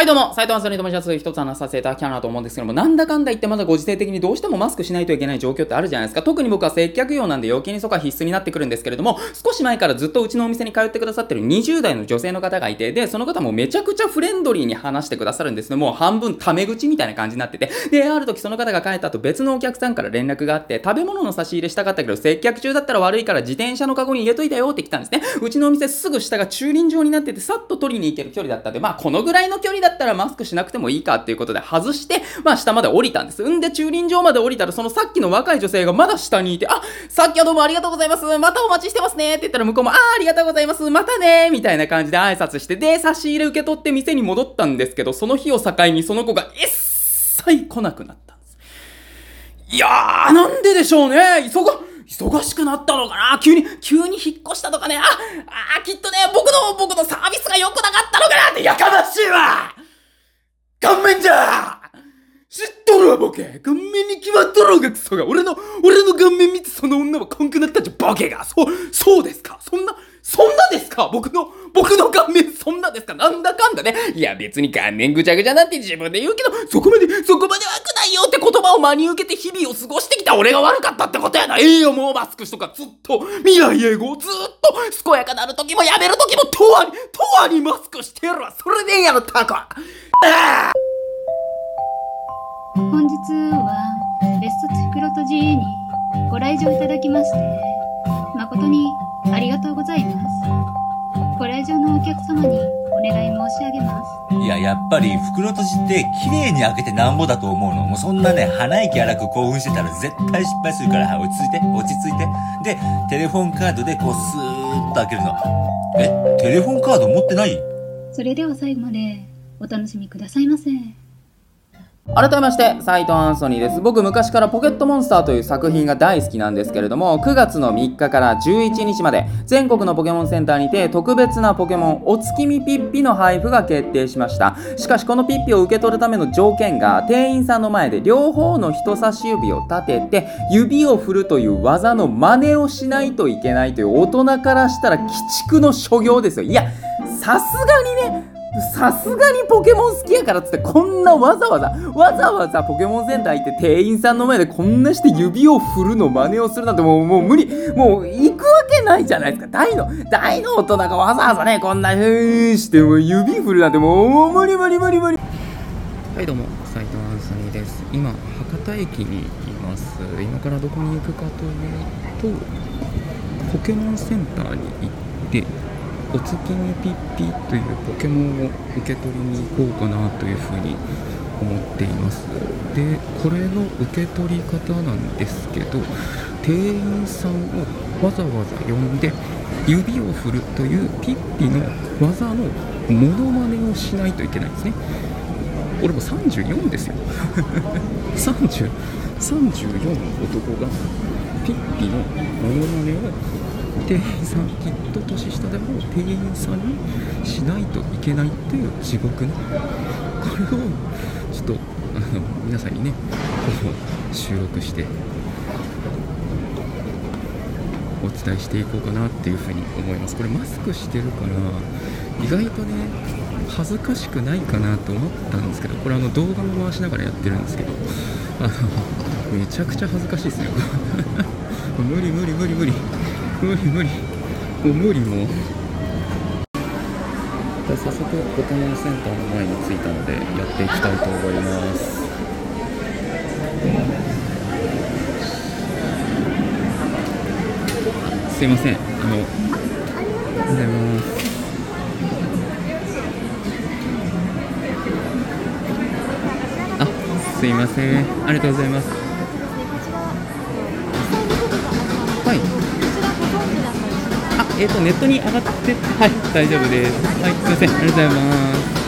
はいどうも、斉藤アンソニーと申します。一つ話させていただきたいなと思うんですけども、なんだかんだ言ってまだご時世的にどうしてもマスクしないといけない状況ってあるじゃないですか。特に僕は接客業なんで余計にそこは必須になってくるんですけれども、少し前からずっとうちのお店に通ってくださってる20代の女性の方がいて、で、その方もめちゃくちゃフレンドリーに話してくださるんですね。もう半分タメ口みたいな感じになってて、で、ある時その方が帰った後別のお客さんから連絡があって、食べ物の差し入れしたかったけど、接客中だったら悪いから自転車のカゴに入れといたよって来たんですね。うちのお店すぐ下が駐輪場になってて、さっと取りに行ける距離だったんで、まあこのぐらいの距離だったらマスクしなくてもいいかっていうことで外して、まあ下まで降りたんです。んで駐輪場まで降りたら、そのさっきの若い女性がまだ下にいて、あ、さっきはどうもありがとうございます。またお待ちしてますね。って言ったら向こうも、あーありがとうございます。またねみたいな感じで挨拶して、で、差し入れ受け取って店に戻ったんですけど、その日を境にその子が一切来なくなったんです。いやー、なんででしょうね。忙、忙しくなったのかな急に、急に引っ越したとかね。あ、あきっとね、僕の、僕のサービスが良くなかったのかなって、やかましいわ顔面じゃ知っとるわ、ボケ顔面に決まっとるわ、クソが俺の、俺の顔面見てその女はこんくなったじゃ、ボケがそ、そうですかそんな、そんなですか？僕の、僕の顔面そんなですか？なんだかんだね。いや別に顔面ぐちゃぐちゃなんて自分で言うけど、そこまで、そこまで悪くないよって言葉を真に受けて日々を過ごしてきた俺が悪かったってことやな。ええよ、もうマスクしとかずっと、未来英語をずっと、健やかなる時もやめる時も、とわに、とわにマスクしてやるわ。それでいいやろ、タコ。本日は別冊袋とじにご来場いただきまして誠にありがとうございますご来場のお客様にお願い申し上げますいや、やっぱり袋閉じって綺麗に開けてなんぼだと思うの。もうそんなね、鼻息荒く興奮してたら絶対失敗するから、はい、落ち着いて、落ち着いて。で、テレフォンカードでこうスーッと開けるの。え、テレフォンカード持ってない？それでは最後までお楽しみくださいませ改めまして、斉藤アンソニーです。僕、昔からポケットモンスターという作品が大好きなんですけれども、9月の3日から11日まで、全国のポケモンセンターにて、特別なポケモン、お月見ピッピの配布が決定しました。しかし、このピッピを受け取るための条件が、店員さんの前で両方の人差し指を立てて、指を振るという技の真似をしないといけないという、大人からしたら鬼畜の所業ですよ。いや、さすがにね、さすがにポケモン好きやからっつってこんなわざわざわざわざポケモンセンター行って店員さんの前でこんなして指を振るの真似をするなんてもうもう無理。もう行くわけないじゃないですか。大の大の大人がわざわざねこんなふーしても指振るなんてもう無理無理無理無理。はいどうも斉藤アンソニーです。今博多駅にいます。今からどこに行くかというとポケモンセンターに行ってお月見ピッピというポケモンを受け取りに行こうかなというふうに思っています。でこれの受け取り方なんですけど店員さんをわざわざ呼んで指を振るというピッピの技のモノマネをしないといけないんですね。俺も34ですよ。30 34の男がピッピのモノマネを店員さんきっと年下でも店員さんにしないといけないっていう地獄ねこれをちょっとあの皆さんにねこう収録してお伝えしていこうかなっていうふうに思います。これマスクしてるから意外とね恥ずかしくないかなと思ったんですけどこれあの動画も回しながらやってるんですけどあのめちゃくちゃ恥ずかしいですね無理無理無理無理無理無理もう無理もう早速ポケモンセンターの前に着いたのでやっていきたいと思います。すいません。あのおはようございますあすいません。ありがとうございますえっ、と、ネットに上がって、はい、大丈夫です。はい、すいません、ありがとうございます。